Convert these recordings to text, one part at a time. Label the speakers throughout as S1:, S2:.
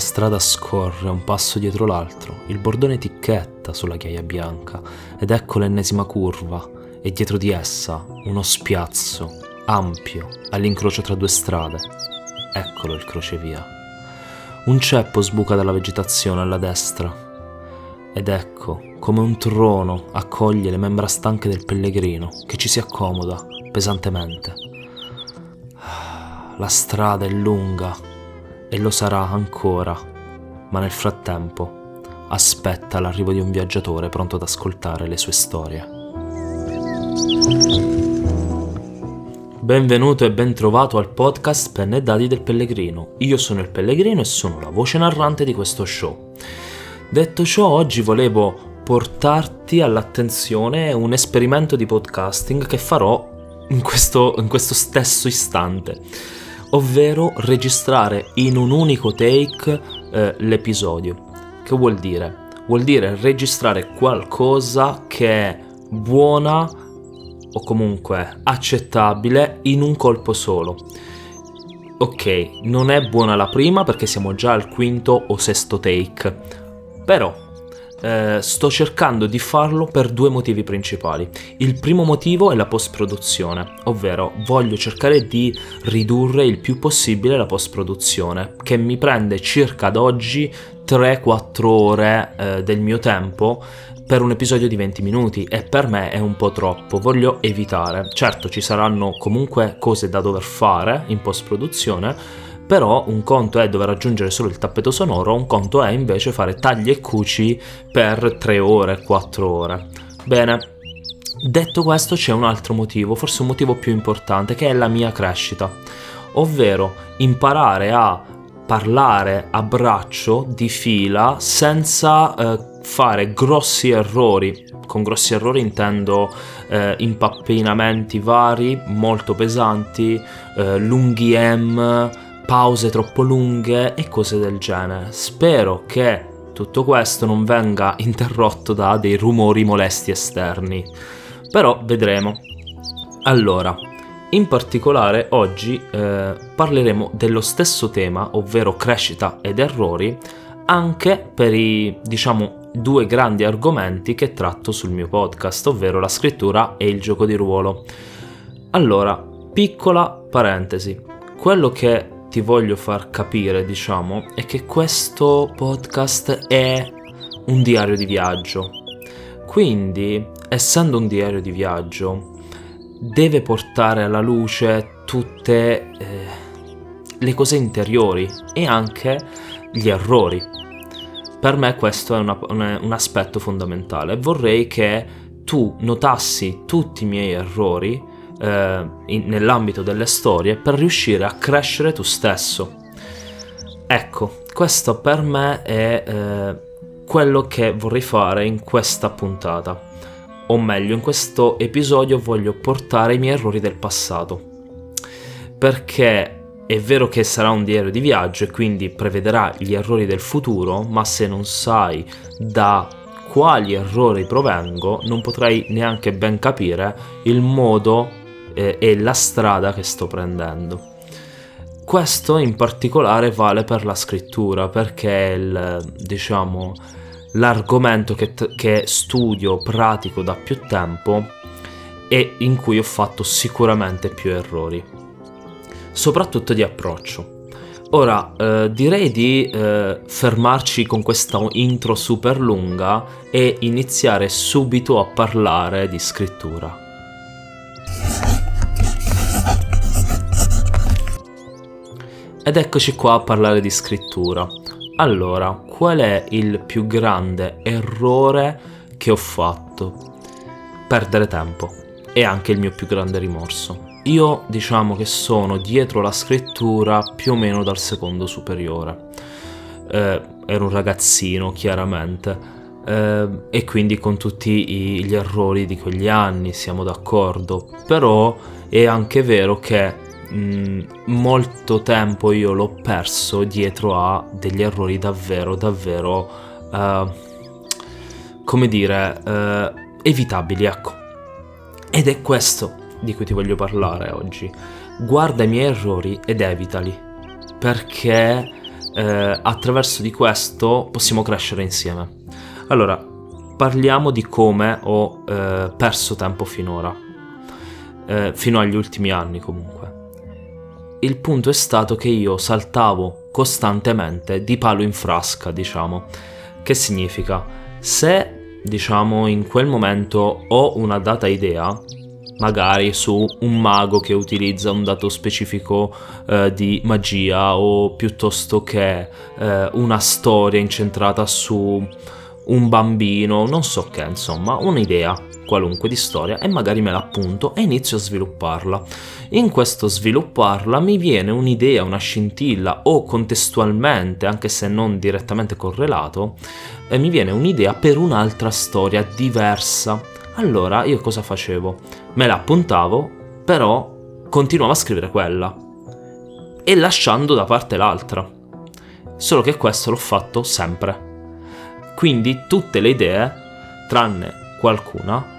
S1: strada scorre un passo dietro l'altro, il bordone ticchetta sulla ghiaia bianca ed ecco l'ennesima curva e dietro di essa uno spiazzo ampio all'incrocio tra due strade. Eccolo il crocevia. Un ceppo sbuca dalla vegetazione alla destra ed ecco come un trono accoglie le membra stanche del pellegrino che ci si accomoda pesantemente. La strada è lunga e lo sarà ancora, ma nel frattempo aspetta l'arrivo di un viaggiatore pronto ad ascoltare le sue storie. Benvenuto e ben trovato al podcast Penne e Dadi del Pellegrino. Io sono il Pellegrino e sono la voce narrante di questo show. Detto ciò, oggi volevo portarti all'attenzione un esperimento di podcasting che farò in questo, in questo stesso istante, ovvero registrare in un unico take eh, l'episodio. Che vuol dire? Vuol dire registrare qualcosa che è buona o comunque accettabile in un colpo solo. Ok, non è buona la prima perché siamo già al quinto o sesto take però eh, sto cercando di farlo per due motivi principali. Il primo motivo è la post-produzione, ovvero voglio cercare di ridurre il più possibile la post-produzione, che mi prende circa ad oggi 3-4 ore eh, del mio tempo per un episodio di 20 minuti e per me è un po' troppo, voglio evitare. Certo ci saranno comunque cose da dover fare in post-produzione, però un conto è dover aggiungere solo il tappeto sonoro, un conto è invece fare tagli e cuci per 3 ore, 4 ore. Bene, detto questo c'è un altro motivo, forse un motivo più importante, che è la mia crescita, ovvero imparare a parlare a braccio di fila senza eh, fare grossi errori. Con grossi errori intendo eh, impappinamenti vari, molto pesanti, eh, lunghi M, pause troppo lunghe e cose del genere. Spero che tutto questo non venga interrotto da dei rumori molesti esterni. Però vedremo. Allora, in particolare oggi eh, parleremo dello stesso tema, ovvero crescita ed errori, anche per i, diciamo, due grandi argomenti che tratto sul mio podcast, ovvero la scrittura e il gioco di ruolo. Allora, piccola parentesi. Quello che ti voglio far capire, diciamo, è che questo podcast è un diario di viaggio. Quindi, essendo un diario di viaggio, deve portare alla luce tutte eh, le cose interiori e anche gli errori. Per me questo è una, un, un aspetto fondamentale. Vorrei che tu notassi tutti i miei errori eh, in, nell'ambito delle storie per riuscire a crescere tu stesso. Ecco, questo per me è eh, quello che vorrei fare in questa puntata. O meglio, in questo episodio voglio portare i miei errori del passato. Perché è vero che sarà un diario di viaggio e quindi prevederà gli errori del futuro, ma se non sai da quali errori provengo, non potrai neanche ben capire il modo eh, e la strada che sto prendendo. Questo in particolare vale per la scrittura perché il, diciamo, l'argomento che, t- che studio, pratico da più tempo e in cui ho fatto sicuramente più errori, soprattutto di approccio. Ora eh, direi di eh, fermarci con questa intro super lunga e iniziare subito a parlare di scrittura. Ed eccoci qua a parlare di scrittura. Allora, qual è il più grande errore che ho fatto? Perdere tempo. E anche il mio più grande rimorso. Io diciamo che sono dietro la scrittura più o meno dal secondo superiore. Eh, ero un ragazzino, chiaramente. Eh, e quindi con tutti gli errori di quegli anni siamo d'accordo. Però è anche vero che mm, molto tempo io l'ho perso dietro a degli errori davvero, davvero, uh, come dire, uh, evitabili, ecco. Ed è questo di cui ti voglio parlare oggi. Guarda i miei errori ed evitali, perché eh, attraverso di questo possiamo crescere insieme. Allora, parliamo di come ho eh, perso tempo finora, eh, fino agli ultimi anni comunque. Il punto è stato che io saltavo costantemente di palo in frasca, diciamo. Che significa? Se, diciamo, in quel momento ho una data idea, magari su un mago che utilizza un dato specifico eh, di magia o piuttosto che eh, una storia incentrata su un bambino, non so che, insomma, un'idea qualunque di storia e magari me la appunto e inizio a svilupparla. In questo svilupparla mi viene un'idea, una scintilla o contestualmente, anche se non direttamente correlato, eh, mi viene un'idea per un'altra storia diversa. Allora io cosa facevo? Me la appuntavo, però continuavo a scrivere quella e lasciando da parte l'altra. Solo che questo l'ho fatto sempre. Quindi tutte le idee, tranne qualcuna,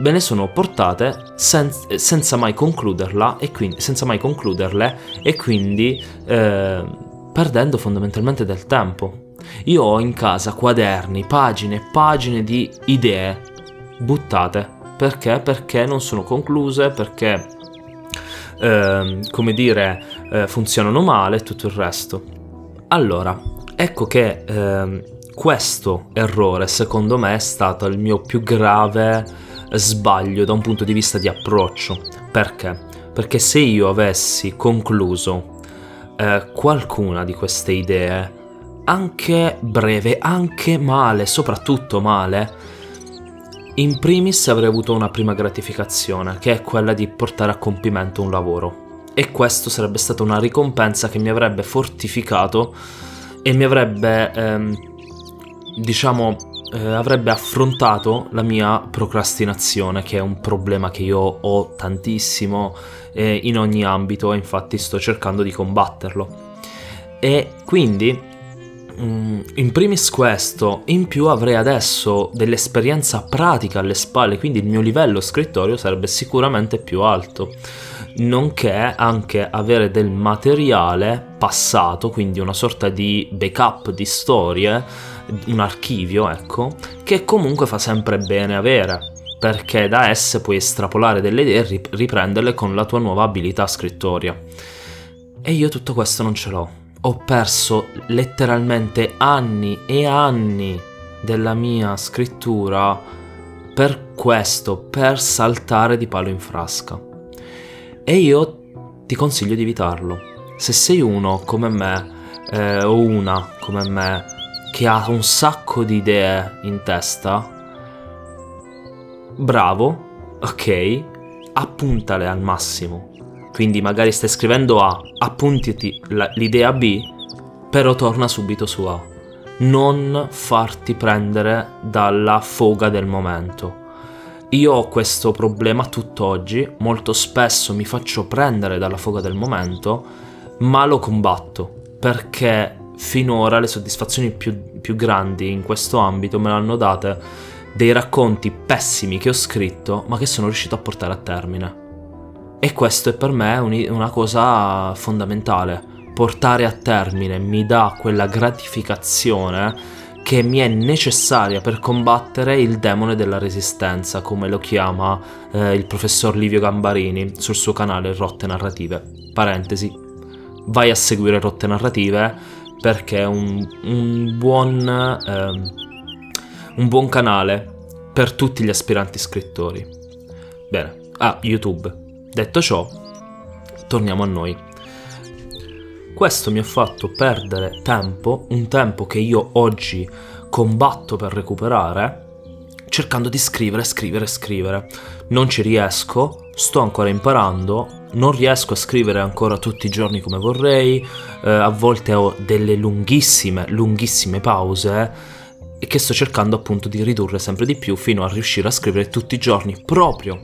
S1: me ne sono portate sen- senza mai concluderla e quindi senza mai concluderle e quindi eh, perdendo fondamentalmente del tempo. Io ho in casa quaderni, pagine e pagine di idee buttate. Perché? Perché non sono concluse, perché, eh, come dire, eh, funzionano male e tutto il resto. Allora, ecco che ehm, questo errore, secondo me, è stato il mio più grave sbaglio da un punto di vista di approccio. Perché? Perché se io avessi concluso eh, qualcuna di queste idee, anche breve, anche male, soprattutto male, in primis avrei avuto una prima gratificazione, che è quella di portare a compimento un lavoro. E questo sarebbe stata una ricompensa che mi avrebbe fortificato e mi avrebbe, ehm, diciamo, eh, avrebbe affrontato la mia procrastinazione, che è un problema che io ho tantissimo eh, in ogni ambito e infatti sto cercando di combatterlo. E quindi, mm, in primis questo, in più avrei adesso dell'esperienza pratica alle spalle, quindi il mio livello scrittorio sarebbe sicuramente più alto nonché anche avere del materiale passato, quindi una sorta di backup di storie un archivio, ecco, che comunque fa sempre bene avere, perché da esse puoi estrapolare delle idee e riprenderle con la tua nuova abilità scrittoria. E io tutto questo non ce l'ho. Ho perso letteralmente anni e anni della mia scrittura per questo, per saltare di palo in frasca. E io ti consiglio di evitarlo. Se sei uno come me, eh, o una come me, che ha un sacco di idee in testa, bravo, ok, appuntale al massimo. Quindi magari stai scrivendo A, appuntiti l'idea B, però torna subito su A. Non farti prendere dalla foga del momento. Io ho questo problema tutt'oggi, molto spesso mi faccio prendere dalla foga del momento, ma lo combatto perché finora le soddisfazioni più, più grandi in questo ambito me l'hanno date dei racconti pessimi che ho scritto ma che sono riuscito a portare a termine. E questo è per me una cosa fondamentale. Portare a termine mi dà quella gratificazione che mi è necessaria per combattere il demone della resistenza, come lo chiama eh, il professor Livio Gambarini sul suo canale Rotte Narrative. Parentesi, vai a seguire Rotte Narrative perché è un, un, buon, eh, un buon canale per tutti gli aspiranti scrittori. Bene, ah, YouTube. Detto ciò, torniamo a noi. Questo mi ha fatto perdere tempo, un tempo che io oggi combatto per recuperare, cercando di scrivere, scrivere, scrivere. Non ci riesco, sto ancora imparando, non riesco a scrivere ancora tutti i giorni come vorrei, eh, a volte ho delle lunghissime, lunghissime pause e che sto cercando appunto di ridurre sempre di più fino a riuscire a scrivere tutti i giorni proprio,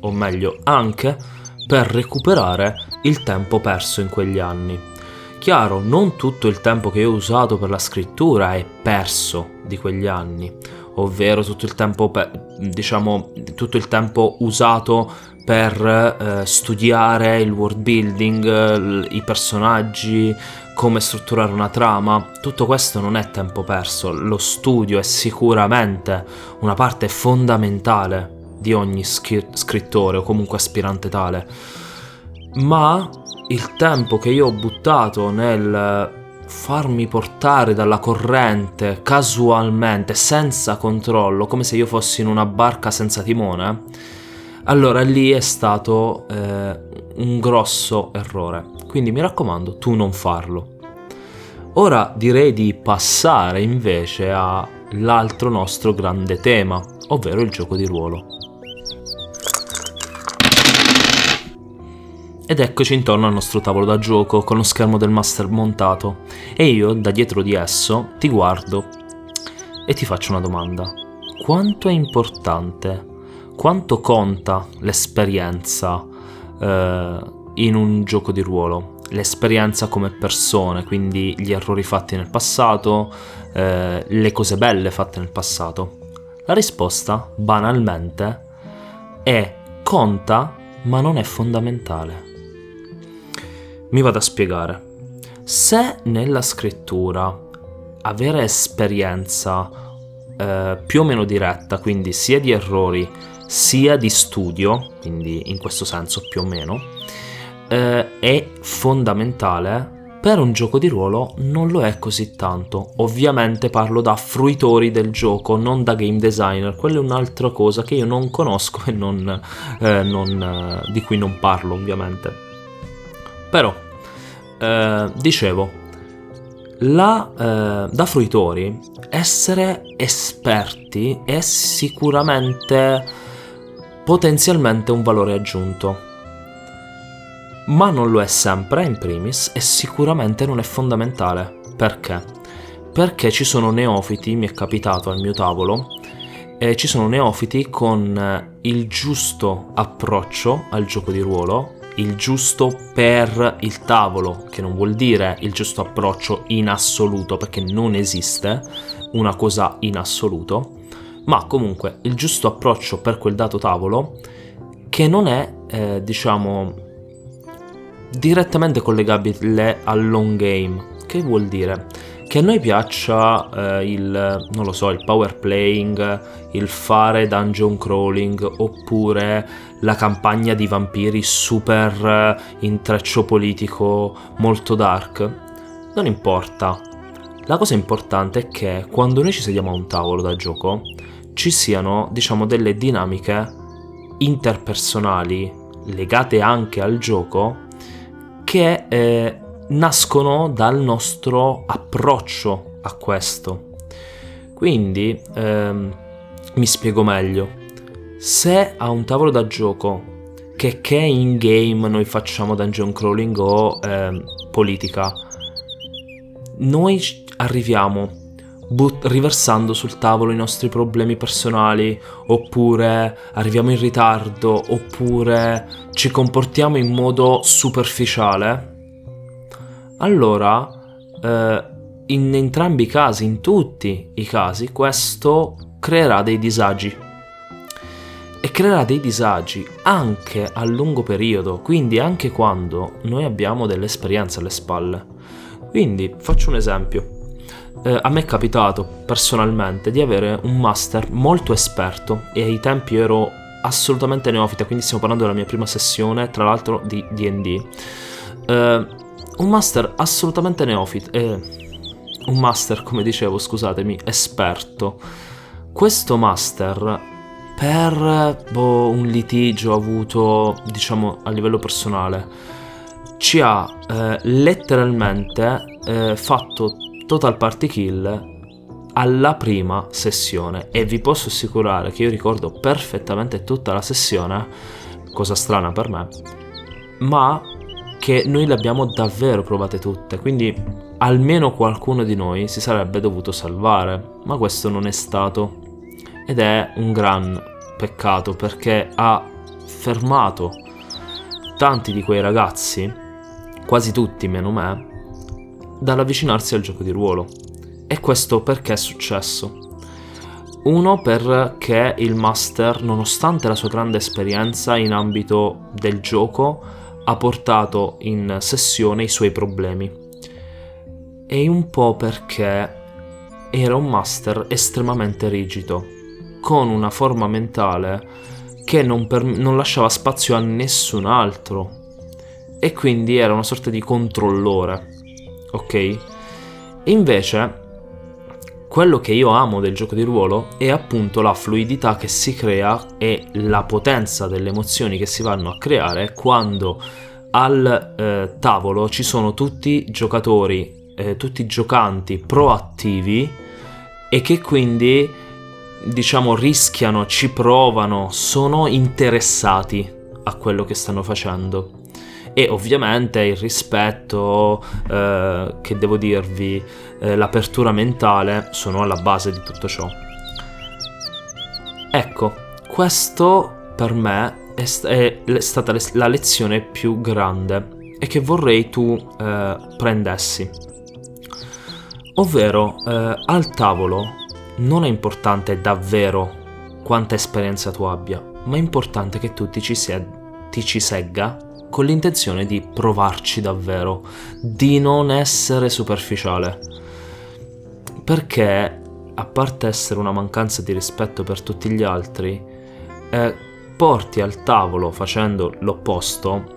S1: o meglio anche, per recuperare il tempo perso in quegli anni. Chiaro, non tutto il tempo che ho usato per la scrittura è perso di quegli anni, ovvero tutto il tempo, diciamo, tutto il tempo usato per eh, studiare il world building, i personaggi, come strutturare una trama, tutto questo non è tempo perso, lo studio è sicuramente una parte fondamentale di ogni scrittore o comunque aspirante tale, ma il tempo che io ho buttato nel farmi portare dalla corrente casualmente, senza controllo, come se io fossi in una barca senza timone, allora lì è stato eh, un grosso errore. Quindi mi raccomando, tu non farlo. Ora direi di passare invece all'altro nostro grande tema, ovvero il gioco di ruolo. Ed eccoci intorno al nostro tavolo da gioco con lo schermo del master montato e io da dietro di esso ti guardo e ti faccio una domanda. Quanto è importante, quanto conta l'esperienza eh, in un gioco di ruolo? L'esperienza come persone, quindi gli errori fatti nel passato, eh, le cose belle fatte nel passato. La risposta, banalmente, è conta ma non è fondamentale. Mi vado a spiegare. Se nella scrittura avere esperienza eh, più o meno diretta, quindi sia di errori sia di studio, quindi in questo senso più o meno, eh, è fondamentale. Per un gioco di ruolo non lo è così tanto. Ovviamente parlo da fruitori del gioco, non da game designer. Quella è un'altra cosa che io non conosco e non, eh, non, eh, di cui non parlo, ovviamente. Però, eh, dicevo, la, eh, da fruitori essere esperti è sicuramente potenzialmente un valore aggiunto. Ma non lo è sempre in primis e sicuramente non è fondamentale. Perché? Perché ci sono neofiti, mi è capitato al mio tavolo, e ci sono neofiti con il giusto approccio al gioco di ruolo il giusto per il tavolo, che non vuol dire il giusto approccio in assoluto, perché non esiste una cosa in assoluto, ma comunque il giusto approccio per quel dato tavolo che non è, eh, diciamo, direttamente collegabile al long game. Che vuol dire? Che a noi piaccia eh, il, non lo so, il power playing, il fare dungeon crawling, oppure la campagna di vampiri super eh, intreccio politico molto dark. Non importa. La cosa importante è che quando noi ci sediamo a un tavolo da gioco, ci siano, diciamo, delle dinamiche interpersonali legate anche al gioco che eh, nascono dal nostro approccio a questo. Quindi, ehm, mi spiego meglio. Se a un tavolo da gioco che, che in game noi facciamo dungeon crawling o ehm, politica, noi arriviamo but- riversando sul tavolo i nostri problemi personali, oppure arriviamo in ritardo, oppure ci comportiamo in modo superficiale, allora eh, in entrambi i casi, in tutti i casi, questo creerà dei disagi. E creerà dei disagi anche a lungo periodo, quindi anche quando noi abbiamo delle esperienze alle spalle. Quindi faccio un esempio. Eh, a me è capitato personalmente di avere un master molto esperto e ai tempi ero assolutamente neofita, quindi stiamo parlando della mia prima sessione, tra l'altro di DD. Eh, un master assolutamente neofita, eh, un master, come dicevo, scusatemi, esperto. Questo master, per boh, un litigio avuto, diciamo, a livello personale, ci ha eh, letteralmente eh, fatto total party kill alla prima sessione. E vi posso assicurare che io ricordo perfettamente tutta la sessione, cosa strana per me, ma che noi le abbiamo davvero provate tutte, quindi almeno qualcuno di noi si sarebbe dovuto salvare, ma questo non è stato ed è un gran peccato perché ha fermato tanti di quei ragazzi, quasi tutti meno me, dall'avvicinarsi al gioco di ruolo. E questo perché è successo? Uno perché il master, nonostante la sua grande esperienza in ambito del gioco, ha portato in sessione i suoi problemi. E un po' perché era un master estremamente rigido, con una forma mentale che non, per- non lasciava spazio a nessun altro. E quindi era una sorta di controllore. Ok? Invece quello che io amo del gioco di ruolo è appunto la fluidità che si crea e la potenza delle emozioni che si vanno a creare quando al eh, tavolo ci sono tutti giocatori, eh, tutti giocanti proattivi e che quindi diciamo rischiano, ci provano, sono interessati a quello che stanno facendo e ovviamente il rispetto, eh, che devo dirvi, eh, l'apertura mentale sono alla base di tutto ciò. Ecco, questo per me è, è stata la lezione più grande e che vorrei tu eh, prendessi. Ovvero, eh, al tavolo non è importante davvero quanta esperienza tu abbia, ma è importante che tu ti ci, sed- ti ci segga con l'intenzione di provarci davvero, di non essere superficiale. Perché, a parte essere una mancanza di rispetto per tutti gli altri, eh, porti al tavolo facendo l'opposto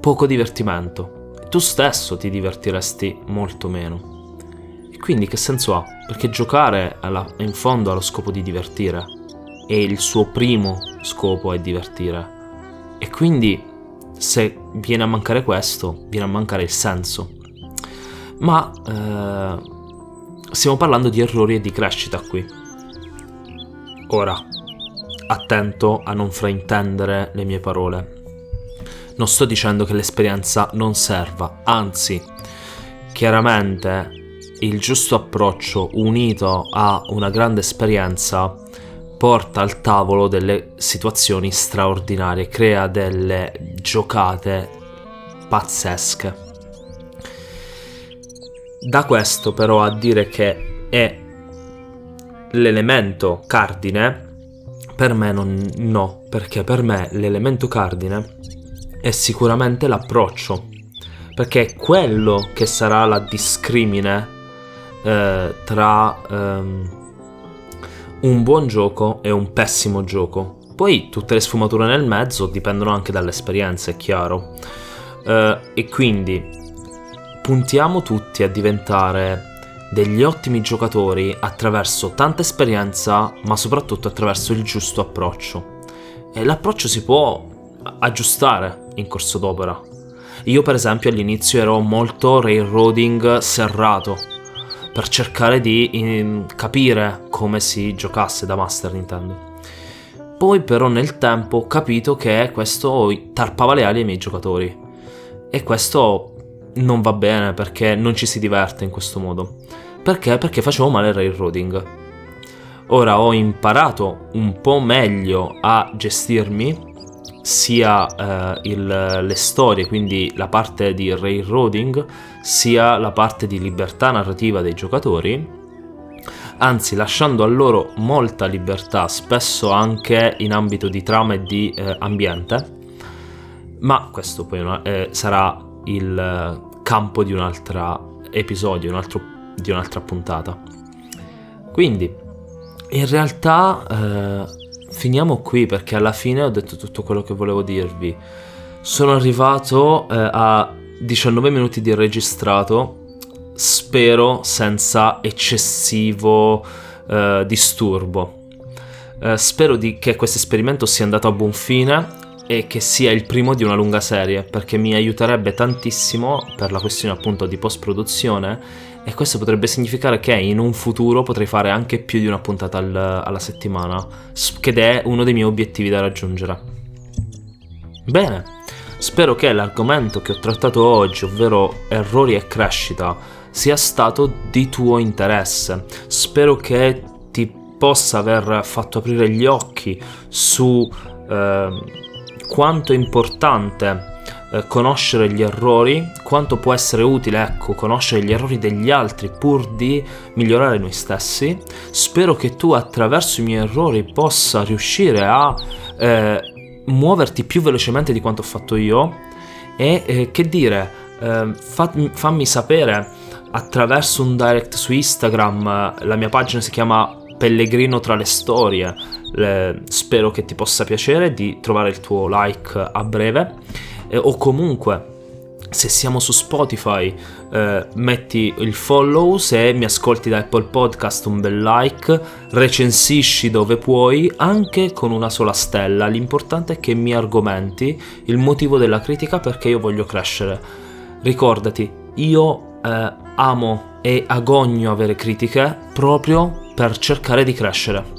S1: poco divertimento. Tu stesso ti divertiresti molto meno. Quindi che senso ha? Perché giocare alla, in fondo ha lo scopo di divertire. E il suo primo scopo è divertire. E quindi se viene a mancare questo, viene a mancare il senso. Ma eh, stiamo parlando di errori e di crescita qui. Ora, attento a non fraintendere le mie parole. Non sto dicendo che l'esperienza non serva, anzi, chiaramente il giusto approccio unito a una grande esperienza porta al tavolo delle situazioni straordinarie, crea delle giocate pazzesche. Da questo però a dire che è l'elemento cardine, per me non, no, perché per me l'elemento cardine è sicuramente l'approccio, perché è quello che sarà la discrimine eh, tra... Ehm, un buon gioco e un pessimo gioco. Poi tutte le sfumature nel mezzo dipendono anche dall'esperienza, è chiaro. Uh, e quindi puntiamo tutti a diventare degli ottimi giocatori attraverso tanta esperienza, ma soprattutto attraverso il giusto approccio. E l'approccio si può aggiustare in corso d'opera. Io per esempio all'inizio ero molto railroading serrato, per cercare di in, capire come si giocasse da Master Nintendo. Poi però nel tempo ho capito che questo tarpava le ali ai miei giocatori. E questo non va bene perché non ci si diverte in questo modo. Perché? Perché facevo male il railroading. Ora ho imparato un po' meglio a gestirmi sia eh, il, le storie, quindi la parte di railroading, sia la parte di libertà narrativa dei giocatori, anzi lasciando a loro molta libertà, spesso anche in ambito di trama e di eh, ambiente, ma questo poi una, eh, sarà il campo di un altro episodio, un altro, di un'altra puntata. Quindi, in realtà eh, finiamo qui perché alla fine ho detto tutto quello che volevo dirvi. Sono arrivato eh, a 19 minuti di registrato, spero senza eccessivo eh, disturbo. Eh, spero di, che questo esperimento sia andato a buon fine e che sia il primo di una lunga serie perché mi aiuterebbe tantissimo per la questione appunto di post produzione e questo potrebbe significare che in un futuro potrei fare anche più di una puntata al, alla settimana, che è uno dei miei obiettivi da raggiungere. Bene, spero che l'argomento che ho trattato oggi, ovvero errori e crescita, sia stato di tuo interesse. Spero che ti possa aver fatto aprire gli occhi su eh, quanto è importante eh, conoscere gli errori, quanto può essere utile, ecco, conoscere gli errori degli altri pur di migliorare noi stessi. Spero che tu attraverso i miei errori possa riuscire a eh, muoverti più velocemente di quanto ho fatto io e eh, che dire, eh, fammi, fammi sapere attraverso un direct su Instagram, la mia pagina si chiama Pellegrino tra le storie. Le, spero che ti possa piacere di trovare il tuo like a breve eh, o comunque se siamo su Spotify eh, metti il follow, se mi ascolti da Apple Podcast un bel like, recensisci dove puoi, anche con una sola stella. L'importante è che mi argomenti il motivo della critica perché io voglio crescere. Ricordati, io eh, amo e agogno avere critiche proprio per cercare di crescere.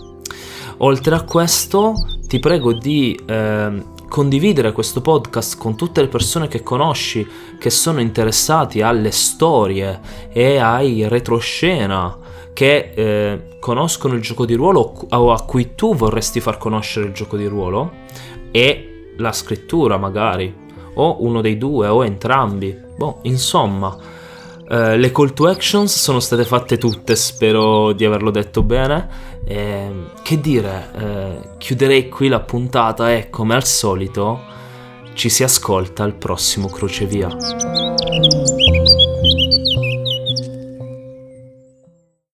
S1: Oltre a questo, ti prego di eh, condividere questo podcast con tutte le persone che conosci che sono interessati alle storie e ai retroscena che eh, conoscono il gioco di ruolo o a cui tu vorresti far conoscere il gioco di ruolo e la scrittura magari o uno dei due o entrambi. Boh insomma eh, le call to actions sono state fatte tutte spero di averlo detto bene eh, che dire, eh, chiuderei qui la puntata e come al solito ci si ascolta al prossimo crocevia.